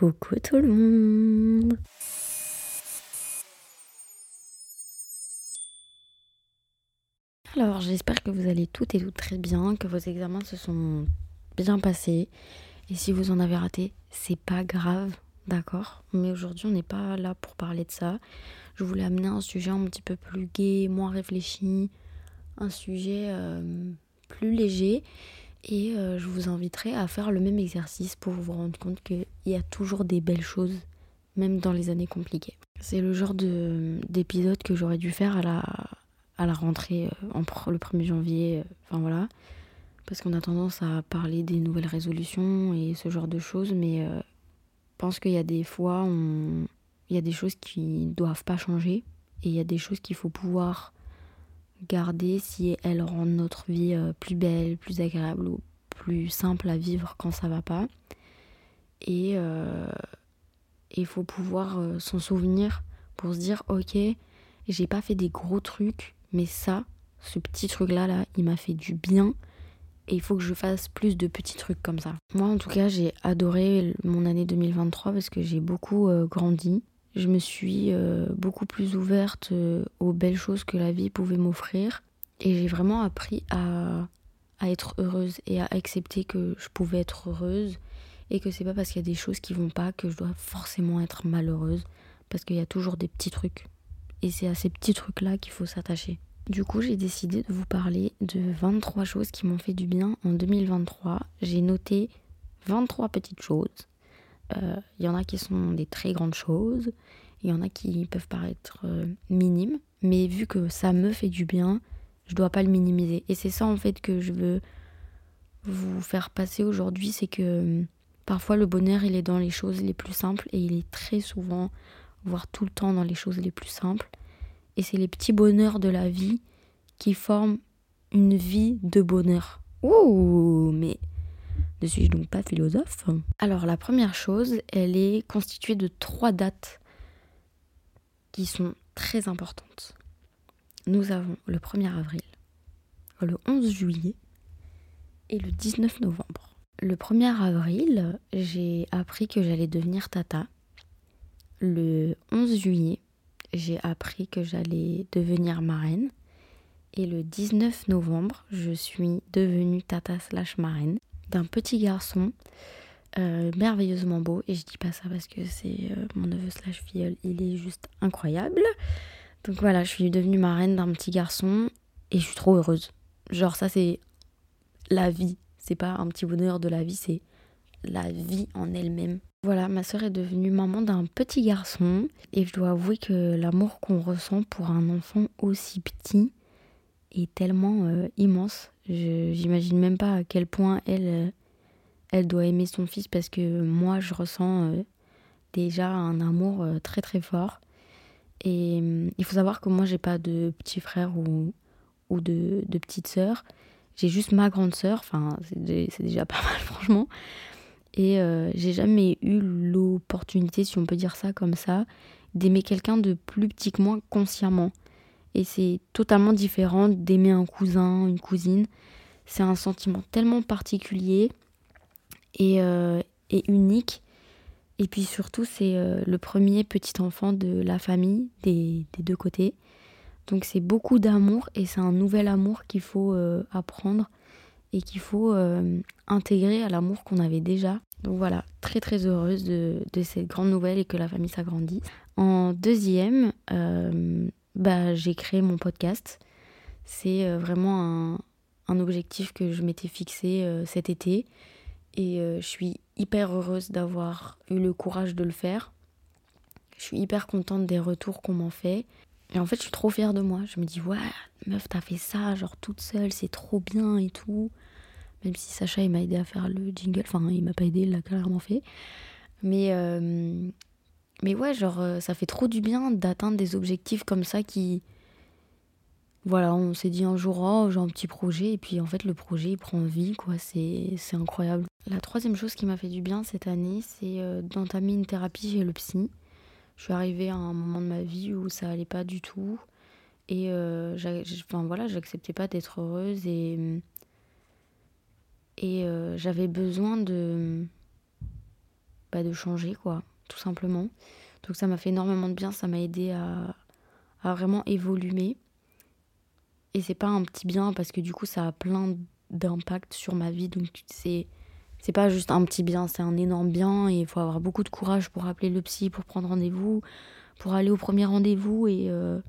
Coucou tout le monde Alors j'espère que vous allez toutes et toutes très bien, que vos examens se sont bien passés. Et si vous en avez raté, c'est pas grave, d'accord? Mais aujourd'hui on n'est pas là pour parler de ça. Je voulais amener un sujet un petit peu plus gai, moins réfléchi, un sujet euh, plus léger. Et euh, je vous inviterai à faire le même exercice pour vous rendre compte qu'il y a toujours des belles choses, même dans les années compliquées. C'est le genre d'épisode que j'aurais dû faire à la, à la rentrée, euh, en, le 1er janvier, euh, enfin voilà. Parce qu'on a tendance à parler des nouvelles résolutions et ce genre de choses, mais je pense qu'il y a des fois, on, il y a des choses qui ne doivent pas changer et il y a des choses qu'il faut pouvoir garder si elles rendent notre vie euh, plus belle, plus agréable ou plus simple à vivre quand ça va pas. Et euh, il faut pouvoir euh, s'en souvenir pour se dire ok, j'ai pas fait des gros trucs, mais ça, ce petit truc là là, il m'a fait du bien. Et il faut que je fasse plus de petits trucs comme ça. Moi en tout cas j'ai adoré mon année 2023 parce que j'ai beaucoup grandi je me suis euh, beaucoup plus ouverte euh, aux belles choses que la vie pouvait m'offrir. Et j'ai vraiment appris à, à, être heureuse et à accepter que je pouvais être heureuse. Et que c'est pas parce qu'il y a des choses qui vont pas que je dois forcément être malheureuse. Parce qu'il y a toujours des petits trucs. Et c'est à ces petits trucs-là qu'il faut s'attacher. Du coup, j'ai décidé de vous parler de 23 choses qui m'ont fait du bien en 2023. J'ai noté 23 petites choses il euh, y en a qui sont des très grandes choses, il y en a qui peuvent paraître euh, minimes, mais vu que ça me fait du bien, je dois pas le minimiser. Et c'est ça en fait que je veux vous faire passer aujourd'hui, c'est que euh, parfois le bonheur il est dans les choses les plus simples et il est très souvent, voire tout le temps dans les choses les plus simples. Et c'est les petits bonheurs de la vie qui forment une vie de bonheur. Ouh, mais ne suis-je donc pas philosophe? Alors la première chose, elle est constituée de trois dates qui sont très importantes. Nous avons le 1er avril, le 11 juillet et le 19 novembre. Le 1er avril, j'ai appris que j'allais devenir tata. Le 11 juillet, j'ai appris que j'allais devenir marraine. Et le 19 novembre, je suis devenue tata slash marraine d'un petit garçon euh, merveilleusement beau. Et je dis pas ça parce que c'est euh, mon neveu slash filleul, il est juste incroyable. Donc voilà, je suis devenue marraine d'un petit garçon et je suis trop heureuse. Genre ça c'est la vie, c'est pas un petit bonheur de la vie, c'est la vie en elle-même. Voilà, ma soeur est devenue maman d'un petit garçon et je dois avouer que l'amour qu'on ressent pour un enfant aussi petit est tellement euh, immense. J'imagine même pas à quel point elle, euh, elle doit aimer son fils parce que moi je ressens euh, déjà un amour très très fort. Et il faut savoir que moi j'ai pas de petit frère ou, ou de, de petite sœur. J'ai juste ma grande sœur, enfin c'est déjà pas mal franchement. Et j'ai jamais eu l'opportunité, si on peut dire ça comme ça, d'aimer quelqu'un de plus petit que moi consciemment. Et c'est totalement différent d'aimer un cousin, une cousine. C'est un sentiment tellement particulier et, euh, unique. Et puis surtout, c'est euh, le premier petit enfant de la famille, des, deux côtés. Donc c'est beaucoup d'amour et c'est un nouvel amour qu'il faut euh, apprendre et qu'il faut intégrer à l'amour qu'on avait déjà. Donc voilà, très très heureuse de, de, cette grande nouvelle et que la famille s'agrandisse. En deuxième, bah, j'ai créé mon podcast. C'est euh, vraiment un, un, objectif que je m'étais fixé euh, cet été. Et euh, je suis hyper heureuse d'avoir eu le courage de le faire. Je suis hyper contente des retours qu'on m'en fait. Et en fait, je suis trop fière de moi. Je me dis, ouais, meuf, t'as fait ça, genre toute seule, c'est trop bien et tout. Même si Sacha, il m'a aidé à faire le jingle. Enfin, il m'a pas aidé, il l'a clairement fait. Mais mais ouais, genre, euh, ça fait trop du bien d'atteindre des objectifs comme ça qui. Voilà, on s'est dit un jour, oh, j'ai un petit projet, et puis en fait, le projet, il prend vie, quoi, c'est incroyable. La troisième chose qui m'a fait du bien cette année, c'est euh, d'entamer une thérapie chez le psy. Je suis arrivée à un moment de ma vie où ça allait pas du tout, et euh, voilà, j'acceptais pas d'être heureuse, et. Et j'avais besoin de bah, de changer, quoi, tout simplement. Donc ça m'a fait énormément de bien, ça m'a aidé à, à vraiment évoluer. Et c'est pas un petit bien parce que du coup ça a plein d'impact sur ma vie. Donc c'est c'est pas juste un petit bien, c'est un énorme bien et il faut avoir beaucoup de courage pour appeler le psy, pour prendre rendez-vous, pour aller au premier rendez-vous et, euh,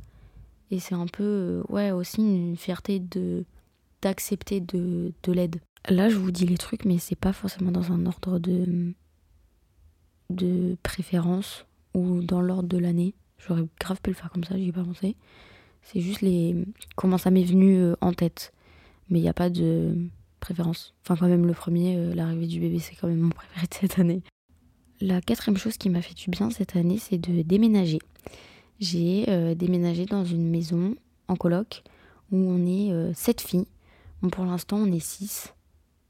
et c'est un peu euh, ouais aussi une fierté de d'accepter de, de l'aide. Là je vous dis les trucs mais c'est pas forcément dans un ordre de de préférence ou dans l'ordre de l'année. J'aurais grave pu le faire comme ça, j'y ai pas pensé. C'est juste les comment ça m'est venu euh, en tête. Mais il n'y a pas de préférence. Enfin, quand même, le premier, euh, l'arrivée du bébé, c'est quand même mon préféré de cette année. La quatrième chose qui m'a fait du bien cette année, c'est de déménager. J'ai euh, déménagé dans une maison en coloc où on est sept filles. Pour l'instant, on est six.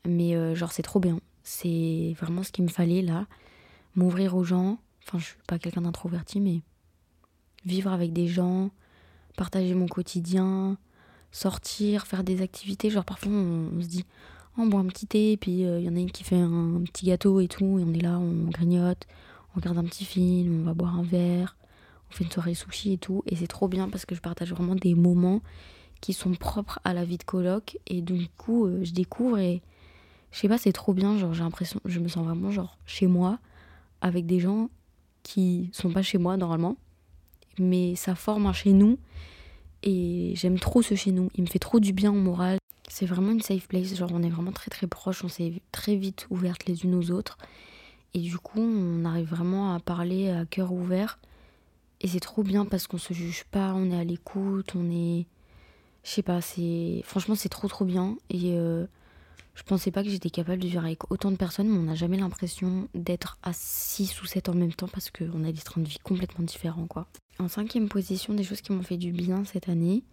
Mais genre, c'est trop bien. C'est vraiment ce qu'il me fallait là. M'ouvrir aux gens. Enfin, je suis pas quelqu'un d'introverti, mais vivre avec des gens, partager mon quotidien, sortir, faire des activités. Genre parfois on, se dit oh, on boit un petit thé, puis il euh, y en a une qui fait un, petit gâteau et tout, et on est là, on grignote, on regarde un petit film, on va boire un verre, on fait une soirée sushi et tout. Et c'est trop bien parce que je partage vraiment des moments qui sont propres à la vie de coloc. Et du coup, euh, je découvre et je sais pas, c'est trop bien. Genre, j'ai l'impression, je me sens vraiment genre chez moi avec des gens qui sont pas chez moi normalement. Mais ça forme un chez nous et j'aime trop ce chez nous. Il me fait trop du bien au moral. C'est vraiment une safe place. Genre, on est vraiment très très proches. On s'est très vite ouvertes les unes aux autres. Et du coup, on arrive vraiment à parler à cœur ouvert. Et c'est trop bien parce qu'on se juge pas, on est à l'écoute, on est. Je sais pas, c'est. Franchement, c'est trop trop bien. Et euh, je pensais pas que j'étais capable de vivre avec autant de personnes, mais on n'a jamais l'impression d'être à 6 ou 7 en même temps parce qu'on a des trains de vie complètement différents, quoi. En cinquième position, des choses qui m'ont fait du bien cette année,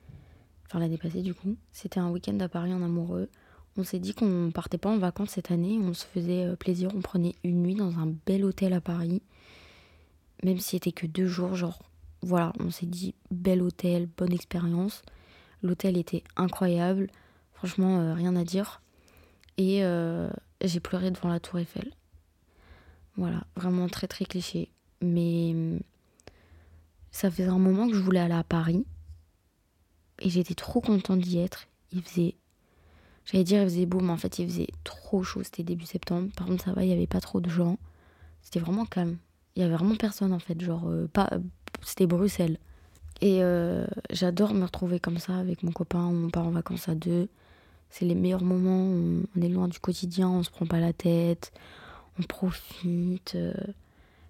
enfin l'année passée du coup, c'était un week-end à Paris en amoureux. On s'est dit qu'on partait pas en vacances cette année, on se faisait euh, plaisir, on prenait une nuit dans un bel hôtel à Paris, même si c'était que deux jours, genre voilà, on s'est dit bel hôtel, bonne expérience. L'hôtel était incroyable, franchement euh, rien à dire. Et euh, j'ai pleuré devant la tour Eiffel. Voilà, vraiment très très cliché. Mais ça faisait un moment que je voulais aller à Paris. Et j'étais trop contente d'y être. Il faisait. J'allais dire il faisait beau, mais en fait il faisait trop chaud. C'était début septembre. Par contre, ça va, il n'y avait pas trop de gens. C'était vraiment calme. Il y avait vraiment personne en fait. Genre, euh, pas. C'était Bruxelles. Et euh, j'adore me retrouver comme ça avec mon copain. On part en vacances à deux. C'est les meilleurs moments. On, est loin du quotidien. On se prend pas la tête. On profite. Euh,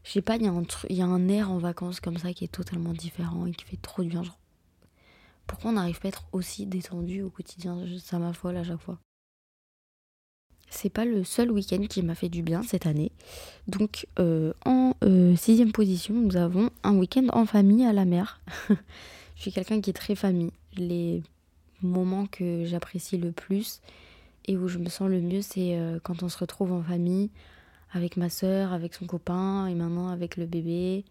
je sais pas, il y, a un il y a un air en vacances comme ça qui est totalement différent et qui fait trop du bien. Pourquoi on n'arrive pas à être aussi détendu au quotidien Ça m'affole à chaque fois. C'est pas le seul week-end qui m'a fait du bien cette année. Donc, euh, en euh, sixième position, nous avons un week-end en famille à la mer. je suis quelqu'un qui est très famille. Les moments que j'apprécie le plus et où je me sens le mieux, c'est euh, quand on se retrouve en famille, avec ma soeur, avec son copain et maintenant avec le bébé.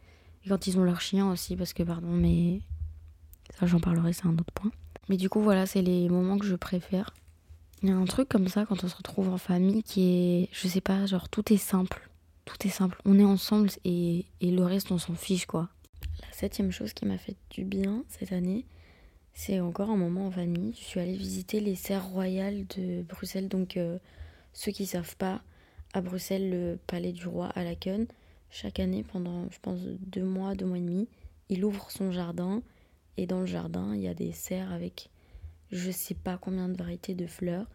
Et quand ils ont leur chien aussi, parce que, pardon, mais ça j'en parlerai, c'est un autre point. Mais du coup, voilà, c'est les moments que je préfère. Il y a un truc comme ça quand on se retrouve en famille qui est, je sais pas, genre tout est simple. Tout est simple. On est ensemble et, et le reste, on s'en fiche, quoi. La septième chose qui m'a fait du bien cette année, c'est encore un moment en famille. Je suis allée visiter les serres royales de Bruxelles. Donc, euh, ceux qui savent pas, à Bruxelles, le Palais du Roi à la Laken, chaque année, pendant, je pense, deux mois, deux mois et demi, il ouvre son jardin. Et dans le jardin, il y a des serres avec je sais pas combien de variétés de fleurs.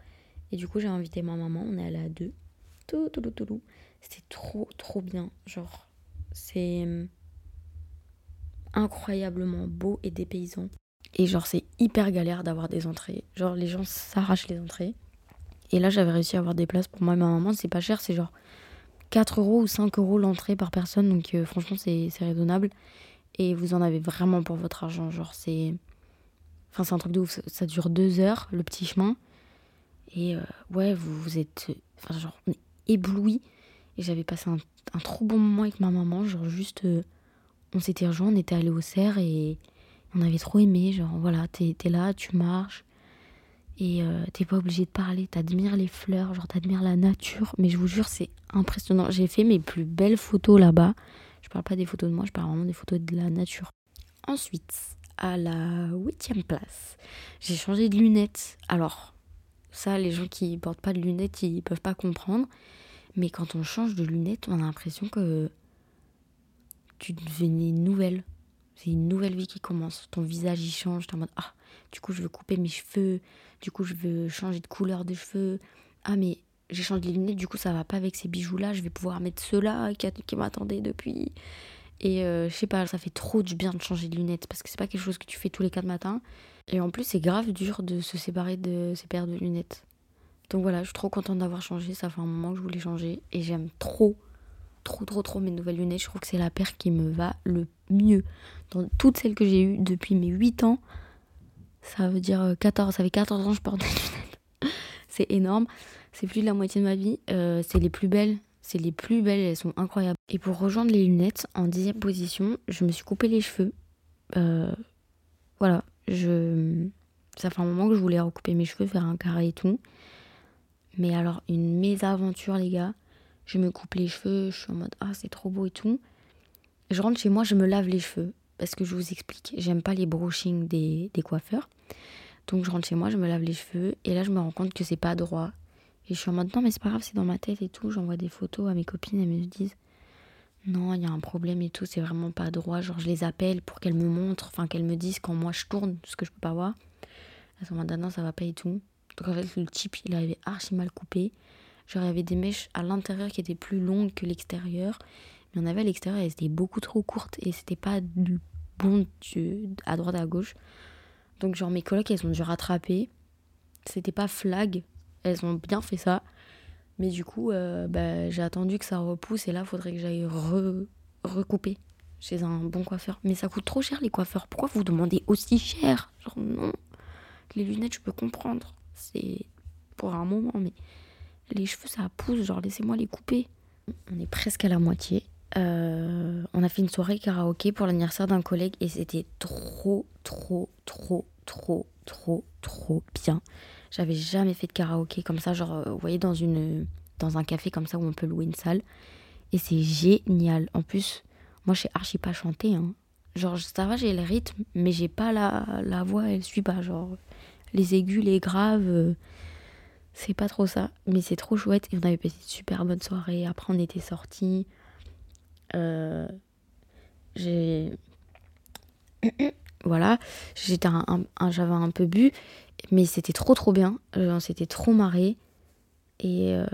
Et du coup, j'ai invité ma maman, on est allé à deux. Tout, tout, tout, tout. C'était trop, trop bien. Genre, c'est hum, incroyablement beau et dépaysant. Et genre, c'est hyper galère d'avoir des entrées. Genre, les gens s'arrachent les entrées. Et là, j'avais réussi à avoir des places pour moi et ma maman. C'est pas cher, c'est genre 4 euros ou 5 euros l'entrée par personne. Donc, euh, franchement, c'est raisonnable. Et vous en avez vraiment pour votre argent. Genre, c'est. Enfin, c'est un truc de ouf. Ça dure 2 heures, le petit chemin. Et euh, ouais, vous, vous êtes. Enfin, genre, ébloui. Et j'avais passé un, trop bon moment avec ma maman. Genre, juste. Euh, on s'était rejoints, on était allés au cerf et on avait trop aimé. Genre, voilà, t'es là, tu marches et euh, t'es pas obligé de parler, t'admires les fleurs, genre t'admires la nature. Mais je vous jure, c'est impressionnant. J'ai fait mes plus belles photos là-bas. Je parle pas des photos de moi, je parle vraiment des photos de la nature. Ensuite, à la huitième place, j'ai changé de lunettes. Alors, ça, les gens qui portent pas de lunettes, ils peuvent pas comprendre. Mais quand on change de lunettes, on a l'impression que tu devenais nouvelle. C'est une nouvelle vie qui commence. Ton visage il change. T'es en mode ah, du coup je veux couper mes cheveux. Du coup je veux changer de couleur de cheveux. Ah mais j'ai changé les lunettes. Du coup ça va pas avec ces bijoux là. Je vais pouvoir mettre ceux-là qui, m'attendaient depuis. Et euh, je sais pas, ça fait trop du bien de changer de lunettes parce que c'est pas quelque chose que tu fais tous les quatre matins. Et en plus c'est grave dur de se séparer de ces paires de lunettes. Donc voilà, je suis trop contente d'avoir changé. Ça fait un moment que je voulais changer et j'aime trop trop trop trop mes nouvelles lunettes. Je trouve que c'est la paire qui me va le mieux. Dans toutes celles que j'ai eues depuis mes 8 ans, ça veut dire 14, euh, ça fait 14 ans je porte des lunettes. c'est énorme. C'est plus de la moitié de ma vie. Euh, c'est les plus belles. C'est les plus belles, elles sont incroyables. Et pour rejoindre les lunettes, en dixième position, je me suis coupé les cheveux. Euh, voilà, je... ça fait un moment que je voulais recouper mes cheveux, faire un carré et tout. Mais alors, une mésaventure, les gars je me coupe les cheveux, je suis en mode ah c'est trop beau et tout. Je rentre chez moi, je me lave les cheveux parce que je vous explique, j'aime pas les brushings des, coiffeurs. Donc je rentre chez moi, je me lave les cheveux et là je me rends compte que c'est pas droit. Et je suis en mode non mais c'est pas grave, c'est dans ma tête et tout. J'envoie des photos à mes copines, elles me disent non, il y a un problème et tout, c'est vraiment pas droit. Genre je les appelle pour qu'elles me montrent, enfin qu'elles me disent quand moi je tourne, ce que je peux pas voir. Elles sont en mode ah non ça va pas et tout. Donc en fait le type il avait archi mal coupé. Genre, il y avait des mèches à l'intérieur qui étaient plus longues que l'extérieur. Mais on avait à l'extérieur, elles étaient beaucoup trop courtes et c'était pas du bon à droite à gauche. Donc, genre, mes colocs, elles ont dû rattraper. C'était pas flag. Elles ont bien fait ça. Mais du coup, euh, bah, j'ai attendu que ça repousse et là, faudrait que j'aille recouper chez un bon coiffeur. Mais ça coûte trop cher les coiffeurs. Pourquoi vous demandez aussi cher? Genre, non. Les lunettes, je peux comprendre. C'est pour un moment, mais les cheveux ça pousse, genre laissez-moi les couper. On est presque à la moitié. Euh, on a fait une soirée karaoké pour l'anniversaire d'un collègue et c'était trop, trop, trop, trop, trop, trop bien. J'avais jamais fait de karaoké comme ça, genre, euh, vous voyez, dans, une, dans un café comme ça où on peut louer une salle. Et c'est génial. En plus, moi, je sais archi pas chanter. Hein. Genre, ça va, j'ai le rythme, mais j'ai pas la, la voix, elle suit pas. Genre, les aigus, les graves. Euh, c'est pas trop ça, mais c'est trop chouette. Et on avait passé une super bonne soirée. Après, on était sortis. Euh, j'ai. voilà. J'étais un, J'avais un peu bu, mais c'était trop trop bien. On s'était trop marré. Et. Euh,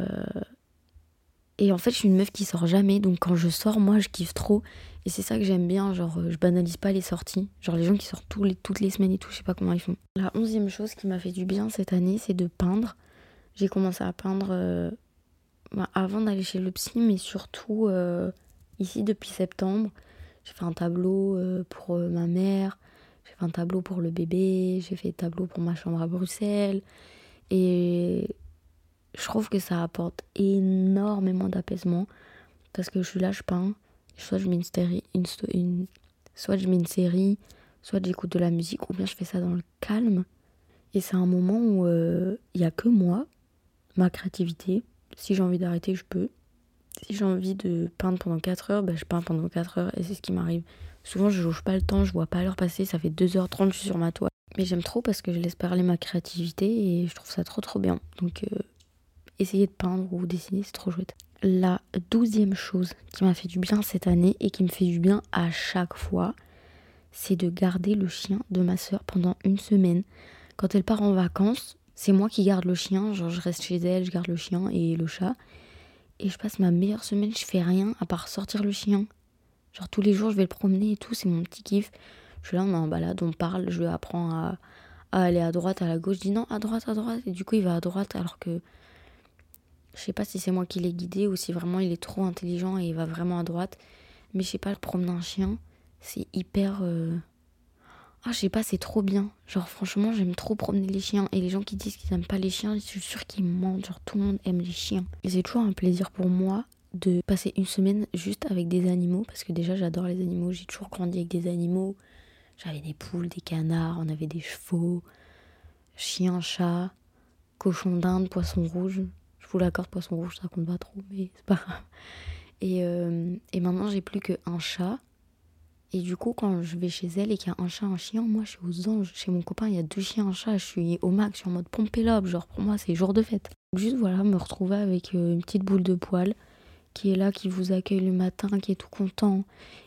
et en fait, je suis une meuf qui sort jamais. Donc quand je sors, moi, je kiffe trop. Et c'est ça que j'aime bien. Genre, je banalise pas les sorties. Genre, les gens qui sortent tous les, toutes les semaines et tout, je sais pas comment ils font. La onzième chose qui m'a fait du bien cette année, c'est de peindre. J'ai commencé à peindre euh, bah, avant d'aller chez le psy, mais surtout euh, ici depuis septembre. J'ai fait un tableau euh, pour ma mère, j'ai fait un tableau pour le bébé, j'ai fait un tableau pour ma chambre à Bruxelles. Et je trouve que ça apporte énormément d'apaisement parce que je suis là, je peins. Soit je mets une série, soit je mets une série, soit j'écoute de la musique, ou bien je fais ça dans le calme. Et c'est un moment où il n'y a que moi, ma créativité. Si j'ai envie d'arrêter, je peux. Si j'ai envie de peindre pendant 4 heures, bah, je peins pendant 4 heures et c'est ce qui m'arrive. Souvent, je jauge pas le temps, je vois pas l'heure passer, ça fait 2h30 je suis sur ma toile. Mais j'aime trop parce que je laisse parler ma créativité et je trouve ça trop trop bien. Donc, euh, essayer de peindre ou dessiner, c'est trop chouette. La douzième chose qui m'a fait du bien cette année et qui me fait du bien à chaque fois, c'est de garder le chien de ma soeur pendant une semaine. Quand elle part en vacances, c'est moi qui garde le chien, genre je reste chez elle, je garde le chien et le chat. Et je passe ma meilleure semaine, je fais rien à part sortir le chien. Genre tous les jours je vais le promener et tout, c'est mon petit kiff. Je suis là, on est en balade, on parle, je lui apprends à, aller à droite, à la gauche. Je dis non, à droite, à droite. Et du coup il va à droite alors que je sais pas si c'est moi qui l'ai guidé ou si vraiment il est trop intelligent et il va vraiment à droite. Mais je sais pas, le promener un chien, c'est hyper... Euh, ah, je sais pas, c'est trop bien. Genre, franchement, j'aime trop promener les chiens. Et les gens qui disent qu'ils aiment pas les chiens, je suis sûre qu'ils mentent. Genre, tout le monde aime les chiens. Et c'est toujours un plaisir pour moi de passer une semaine juste avec des animaux. Parce que déjà, j'adore les animaux. J'ai toujours grandi avec des animaux. J'avais des poules, des canards, on avait des chevaux, chiens, chats, cochons d'Inde, poissons rouges. Je vous l'accorde, poisson rouge, ça compte pas trop, mais c'est pas grave. Et, euh, et maintenant, j'ai plus qu'un chat. Et du coup, quand je vais chez elle et qu'il y a un chat, un chien, moi, je suis aux anges. Chez mon copain, il y a deux chiens, un chat. Je suis au max, je suis en mode pompélope. Genre, pour moi, c'est jour de fête. Juste, voilà, me retrouver avec euh, une petite boule de poil qui est là, qui vous accueille le matin, qui est tout content.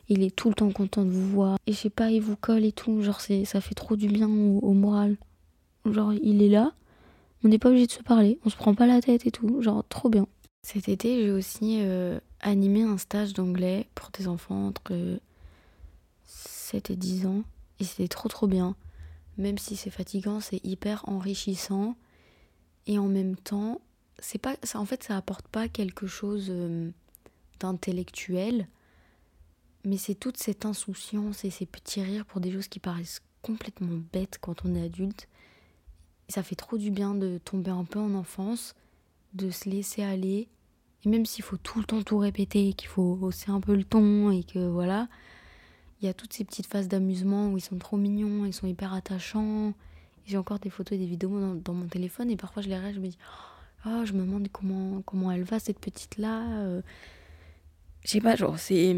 Il est tout le temps content de vous voir. Et je sais pas, il vous colle et tout. Genre, ça fait trop du bien au, au moral. Genre, il est là. On n'est pas obligé de se parler. On se prend pas la tête et tout. Genre, trop bien. Cet été, j'ai aussi euh, animé un stage d'anglais pour des enfants entre 7 et 10 ans. Et c'était trop trop bien. Même si c'est fatigant, c'est hyper enrichissant. Et en même temps, c'est pas, ça, en fait, ça apporte pas quelque chose euh, d'intellectuel. Mais c'est toute cette insouciance et ces petits rires pour des choses qui paraissent complètement bêtes quand on est adulte. ça fait trop du bien de tomber un peu en enfance, de se laisser aller. Et même s'il faut tout le temps tout répéter, qu'il faut hausser un peu le ton et que voilà, il y a toutes ces petites phases d'amusement où ils sont trop mignons, ils sont hyper attachants. J'ai encore des photos et des vidéos dans, mon téléphone et parfois je les regarde, je me dis, oh, je me demande comment, comment elle va cette petite là. Euh. Je sais pas, genre c'est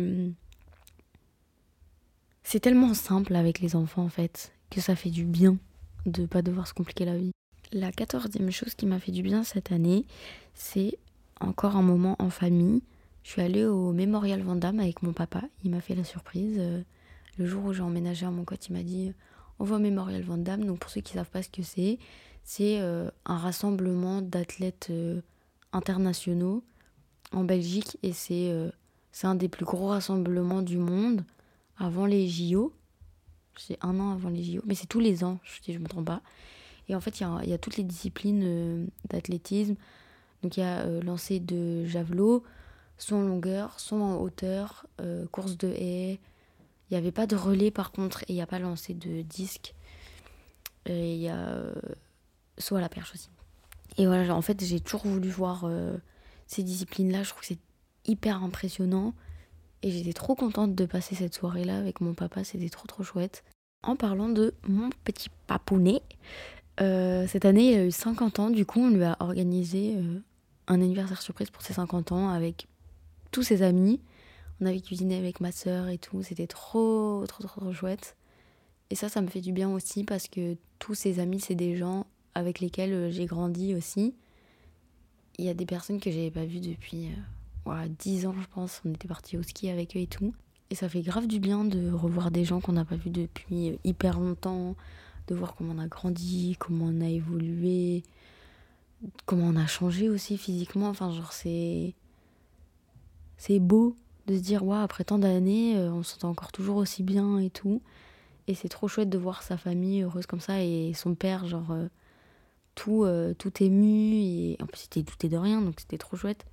c'est tellement simple avec les enfants en fait que ça fait du bien de pas devoir se compliquer la vie. La quatorzième chose qui m'a fait du bien cette année, c'est encore un moment en famille. Je suis allée au Mémorial Vandamme avec mon papa. Il m'a fait la surprise. Euh, le jour où j'ai emménagé à mon côté, il m'a dit On va au Mémorial Vandamme. Donc, pour ceux qui ne savent pas ce que c'est, c'est euh, un rassemblement d'athlètes euh, internationaux en Belgique. Et c'est un des plus gros rassemblements du monde avant les JO. C'est un an avant les JO, mais c'est tous les ans, si je ne me trompe pas. Et en fait, il y a, y a, toutes les disciplines d'athlétisme, donc il y a euh, lancé de javelot, soit en longueur, soit en hauteur, euh, course de haie. Il n'y avait pas de relais par contre et il n'y a pas lancé de disque. Et il y a euh, soit la perche aussi. Et voilà, en fait, j'ai toujours voulu voir ces disciplines-là. Je trouve que c'est hyper impressionnant. Et j'étais trop contente de passer cette soirée-là avec mon papa. C'était trop trop chouette. En parlant de mon petit papounet, cette année, il a eu 50 ans. Du coup, on lui a organisé un anniversaire surprise pour ses 50 ans avec tous ses amis. On avait cuisiné avec ma sœur et tout. C'était trop, trop, trop, trop chouette. Et ça, ça me fait du bien aussi parce que tous ces amis, c'est des gens avec lesquels euh, j'ai grandi aussi. Il y a des personnes que j'avais pas vues depuis euh, voilà, 10 ans, je pense. On était partis au ski avec eux et tout. Et ça fait grave du bien de revoir des gens qu'on n'a pas vus depuis euh, hyper longtemps, de voir comment on a grandi, comment on a évolué, comment on a changé aussi physiquement. Enfin, genre, c'est. C'est beau de se dire, ouais, après tant d'années, euh, on s'entend encore toujours aussi bien et tout. Et c'est trop chouette de voir sa famille heureuse comme ça et son père, genre, euh, tout, euh, tout ému. Et en plus, c'était douté de rien, donc c'était trop chouette.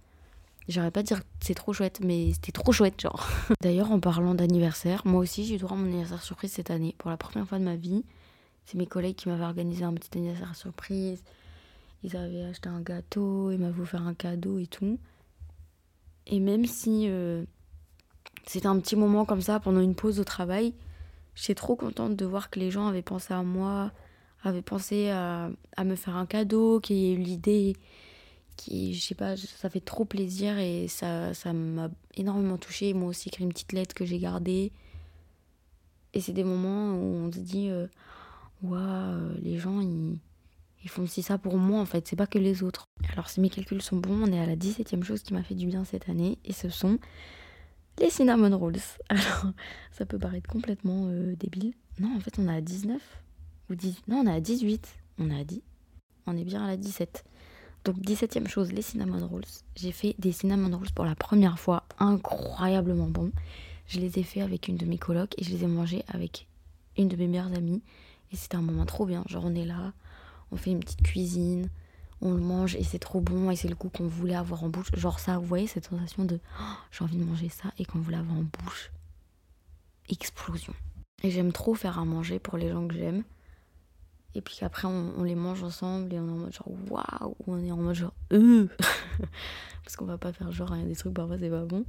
J'aurais pas dire c'est trop chouette, mais c'était trop chouette, genre. D'ailleurs, en parlant d'anniversaire, moi aussi, j'ai eu droit à mon anniversaire surprise cette année, pour la première fois de ma vie. C'est mes collègues qui m'avaient organisé un petit anniversaire surprise. Ils avaient acheté un gâteau, ils m'avaient offert un cadeau et tout. Et même si euh, c'était un petit moment comme ça pendant une pause au travail, j'étais trop contente de voir que les gens avaient pensé à moi, avaient pensé à, me faire un cadeau, qu'il y ait eu l'idée, qui, je sais pas, ça fait trop plaisir et ça, ça m'a énormément touchée. M'ont aussi écrit une petite lettre que j'ai gardée. Et c'est des moments où on se dit, euh, waouh, les gens, ils, ils font aussi ça pour moi en fait, c'est pas que les autres. Alors si mes calculs sont bons, on est à la 17ème chose qui m'a fait du bien cette année et ce sont les cinnamon rolls. Alors ça peut paraître complètement euh, débile. Non, en fait on est à 19 ou 10. Non, on est à 18. On a dit. On est bien à la 17. Donc 17ème chose, les cinnamon rolls. J'ai fait des cinnamon rolls pour la première fois, incroyablement bons. Je les ai fait avec une de mes colocs et je les ai mangés avec une de mes meilleures amies. Et c'était un moment trop bien. Genre on est là, on fait une petite cuisine, on le mange et c'est trop bon et c'est le goût qu'on voulait avoir en bouche. Genre ça, vous voyez cette sensation de oh, j'ai envie de manger ça et qu'on voulait avoir en bouche. Explosion. Et j'aime trop faire à manger pour les gens que j'aime. Et puis qu'après on, les mange ensemble et on est en mode genre waouh, ou on est en mode genre euh Parce qu'on va pas faire genre rien des trucs parfois c'est pas bon.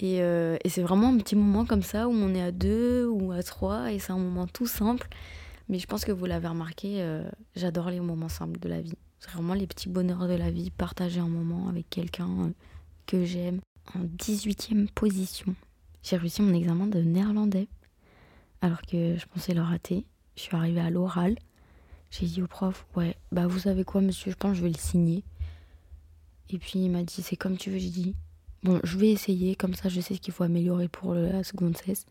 Et, euh, et c'est vraiment un petit moment comme ça où on est à deux ou à trois et c'est un moment tout simple mais je pense que vous l'avez remarqué, euh, j'adore les moments simples de la vie. C'est vraiment les petits bonheurs de la vie, partager un moment avec quelqu'un euh, que j'aime. En 18e position, j'ai réussi mon examen de néerlandais. Alors que je pensais le rater. Je suis arrivée à l'oral. J'ai dit au prof, ouais, bah vous savez quoi monsieur, je pense que je vais le signer. Et puis il m'a dit, c'est comme tu veux. J'ai dit, bon, je vais essayer, comme ça je sais ce qu'il faut améliorer pour la seconde cesse.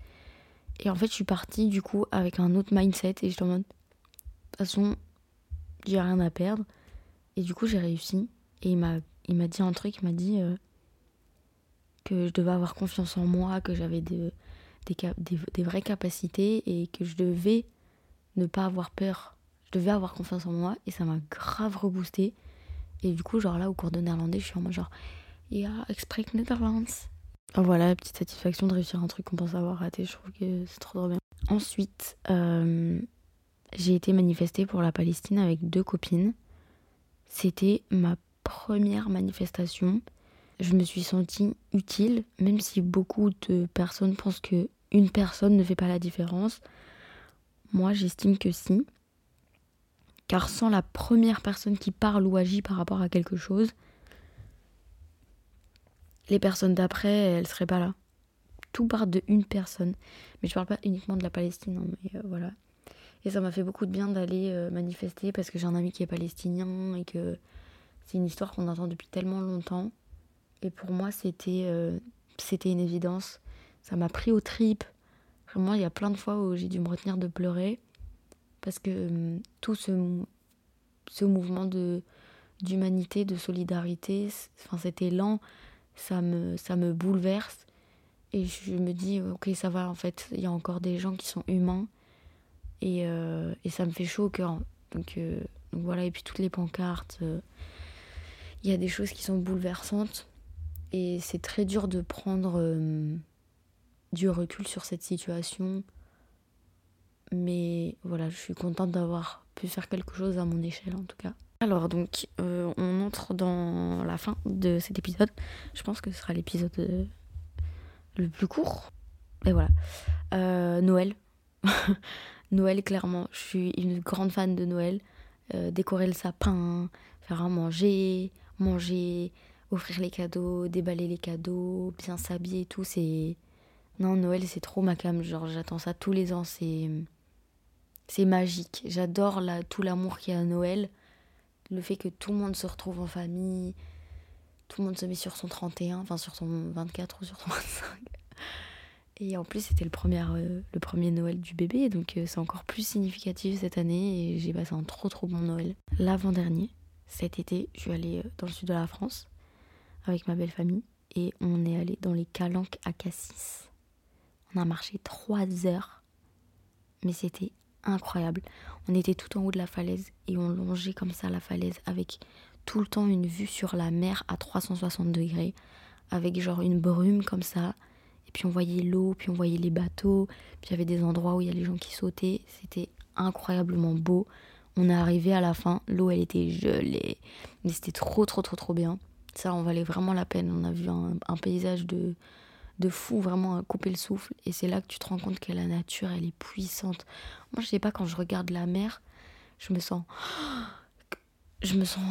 Et en fait, je suis partie du coup avec un autre mindset et je en mode, de toute façon, j'ai rien à perdre. Et du coup, j'ai réussi. Et il m'a, dit un truc, il m'a dit euh, que je devais avoir confiance en moi, que j'avais des, des, des, vraies capacités et que je devais ne pas avoir peur. Je devais avoir confiance en moi et ça m'a grave reboosté. Et du coup, genre là, au cours de néerlandais, je suis en mode genre, ja, ik. Voilà, petite satisfaction de réussir un truc qu'on pense avoir raté. Je trouve que c'est trop, trop bien. Ensuite, euh, j'ai été manifester pour la Palestine avec deux copines. C'était ma première manifestation. Je me suis sentie utile, même si beaucoup de personnes pensent que une personne ne fait pas la différence. Moi, j'estime que si. Car sans la première personne qui parle ou agit par rapport à quelque chose, les personnes d'après, elles seraient pas là. Tout part de une personne. Mais je parle pas uniquement de la Palestine, hein, mais euh, voilà. Et ça m'a fait beaucoup de bien d'aller euh, manifester parce que j'ai un ami qui est palestinien et que c'est une histoire qu'on entend depuis tellement longtemps. Et pour moi, c'était euh, c'était une évidence. Ça m'a pris aux tripes. Vraiment, il y a plein de fois où j'ai dû me retenir de pleurer parce que tout ce, ce mouvement d'humanité, de solidarité, enfin cet élan, ça me, ça me bouleverse. Et je me dis, ok, ça va, en fait, il y a encore des gens qui sont humains. Et, euh, et ça me fait chaud au cœur. Donc, euh, voilà, et puis toutes les pancartes, euh, il y a des choses qui sont bouleversantes. Et c'est très dur de prendre du recul sur cette situation. Mais voilà, je suis contente d'avoir pu faire quelque chose à mon échelle en tout cas. Alors donc, on entre dans fin de cet épisode. Je pense que ce sera l'épisode euh, le plus court. Et voilà. Euh, Noël. Noël, clairement. Je suis une grande fan de Noël. décorer le sapin, faire à manger, manger, offrir les cadeaux, déballer les cadeaux, bien s'habiller et tout. C'est... Non, Noël, c'est trop ma cam. Genre, j'attends ça tous les ans. C'est... C'est magique. J'adore tout l'amour qu'il y a à Noël le fait que tout le monde se retrouve en famille, tout le monde se met sur son 31, enfin sur son 24 ou sur son 25. Et en plus, c'était le premier, euh, le premier Noël du bébé, donc euh, c'est encore plus significatif cette année et j'ai passé un trop trop bon Noël. L'avant-dernier, cet été, je suis allée euh, dans le sud de la France avec ma belle famille et on est allé dans les Calanques à Cassis. On a marché trois heures, mais c'était incroyable. On était tout en haut de la falaise et on longeait comme ça la falaise avec tout le temps une vue sur la mer à 360 degrés, avec genre une brume comme ça. Et puis on voyait l'eau, puis on voyait les bateaux, puis il y avait des endroits où il y a les gens qui sautaient. C'était incroyablement beau. On est arrivé à la fin, l'eau elle était gelée, mais c'était trop trop trop trop bien. Ça en valait vraiment la peine. On a vu un paysage de, de fou, vraiment à couper le souffle. Et c'est là que tu te rends compte que la nature, elle est puissante. Moi, je sais pas, quand je regarde la mer, je me sens. Je me sens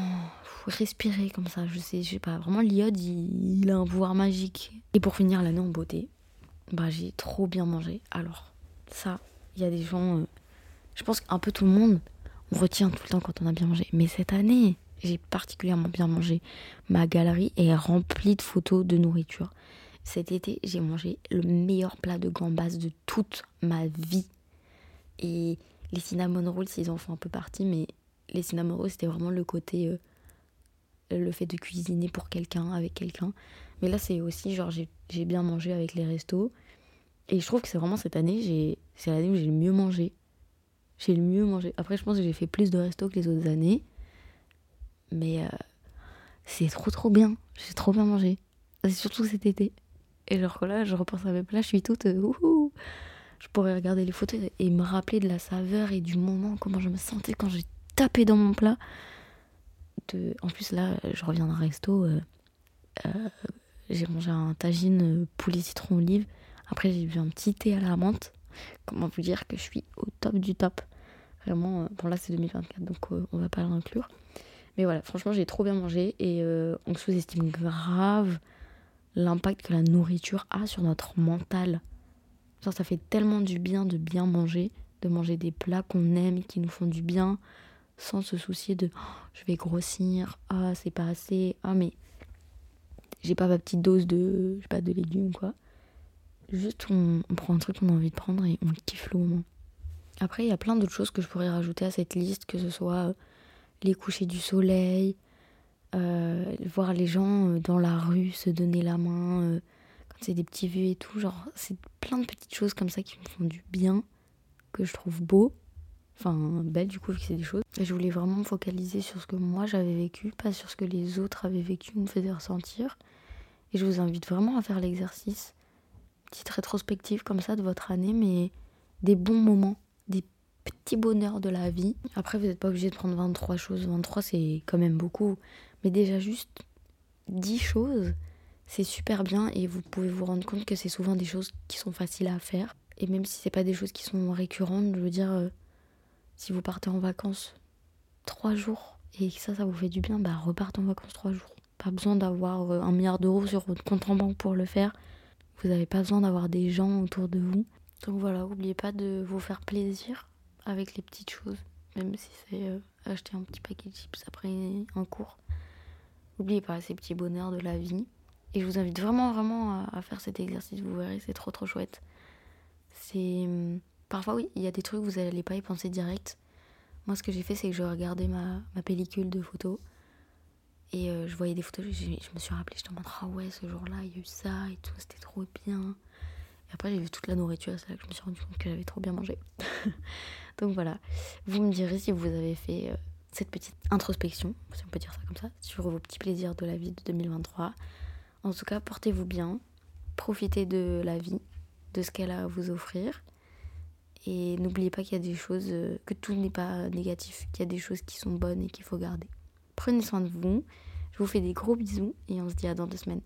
respirer comme ça. Je sais, je sais pas. Vraiment, l'iode, il, a un pouvoir magique. Et pour finir l'année en beauté, bah, j'ai trop bien mangé. Alors, ça, il y a des gens. Euh, je pense qu'un peu tout le monde, on retient tout le temps quand on a bien mangé. Mais cette année, j'ai particulièrement bien mangé. Ma galerie est remplie de photos de nourriture. Cet été, j'ai mangé le meilleur plat de gambas de toute ma vie. Et les cinnamon rolls, ils en font un peu partie, mais les rolls, c'était vraiment le côté. Euh, le fait de cuisiner pour quelqu'un, avec quelqu'un. Mais là, c'est aussi genre, j'ai bien mangé avec les restos. Et je trouve que c'est vraiment cette année, c'est l'année où j'ai le mieux mangé. J'ai le mieux mangé. Après, je pense que j'ai fait plus de restos que les autres années. Mais euh, c'est trop trop bien. J'ai trop bien mangé. C'est surtout cet été. Et genre là, je repense à mes plats, je suis toute. Euh, je pourrais regarder les photos et me rappeler de la saveur et du moment, comment je me sentais quand j'ai tapé dans mon plat. En plus, là, je reviens d'un resto. Euh, euh, j'ai mangé un tagine poulet citron olive. Après, j'ai bu un petit thé à la menthe. Comment vous dire que je suis au top du top. Vraiment, bon là c'est 2024, donc on va pas l'inclure. Mais voilà, franchement, j'ai trop bien mangé et euh, on sous-estime grave l'impact que la nourriture a sur notre mental. Genre, ça fait tellement du bien de bien manger, de manger des plats qu'on aime, qui nous font du bien, sans se soucier de oh, je vais grossir, ah c'est pas assez, ah mais j'ai pas ma petite dose de, pas, de légumes quoi. Juste on, prend un truc qu'on a envie de prendre et on kiffe le moment. Après, il y a plein d'autres choses que je pourrais rajouter à cette liste, que ce soit euh, les couchers du soleil, euh, voir les gens euh, dans la rue se donner la main, quand c'est des petits vues et tout. Genre, c'est plein de petites choses comme ça qui me font du bien, que je trouve beau. Enfin, belle du coup, vu que c'est des choses. Et je voulais vraiment me focaliser sur ce que moi j'avais vécu, pas sur ce que les autres avaient vécu ou me faisaient ressentir. Et je vous invite vraiment à faire l'exercice. Petite rétrospective comme ça de votre année, mais des bons moments des petits bonheurs de la vie. Après, vous n'êtes pas obligé de prendre 23 choses. 23, c'est quand même beaucoup. Mais déjà, juste 10 choses, c'est super bien et vous pouvez vous rendre compte que c'est souvent des choses qui sont faciles à faire. Et même si c'est pas des choses qui sont récurrentes, je veux dire, euh, si vous partez en vacances 3 jours et que ça, ça vous fait du bien, bah repartez en vacances 3 jours. Pas besoin d'avoir euh, un milliard d'euros sur votre compte en banque pour le faire. Vous n'avez pas besoin d'avoir des gens autour de vous. Donc voilà, n'oubliez pas de vous faire plaisir avec les petites choses, même si c'est euh, acheter un petit paquet de chips après un cours. N'oubliez pas ces petits bonheurs de la vie. Et je vous invite vraiment, vraiment à, faire cet exercice, vous verrez, c'est trop, trop chouette. C'est. Parfois, oui, il y a des trucs, vous n'allez pas y penser direct. Moi, ce que j'ai fait, c'est que je regardais ma, ma pellicule de photos. Et euh, je voyais des photos, je, je me suis rappelé, je ah ouais, ce jour-là, il y a eu ça et tout, c'était trop bien. Et après, j'ai vu toute la nourriture, c'est là que je me suis rendu compte que j'avais trop bien mangé. Donc voilà, vous me direz si vous avez fait euh, cette petite introspection, si on peut dire ça comme ça, sur vos petits plaisirs de la vie de 2023. En tout cas, portez-vous bien, profitez de la vie, de ce qu'elle a à vous offrir. Et n'oubliez pas qu'il y a des choses, euh, que tout n'est pas négatif, qu'il y a des choses qui sont bonnes et qu'il faut garder. Prenez soin de vous, je vous fais des gros bisous et on se dit à dans deux semaines.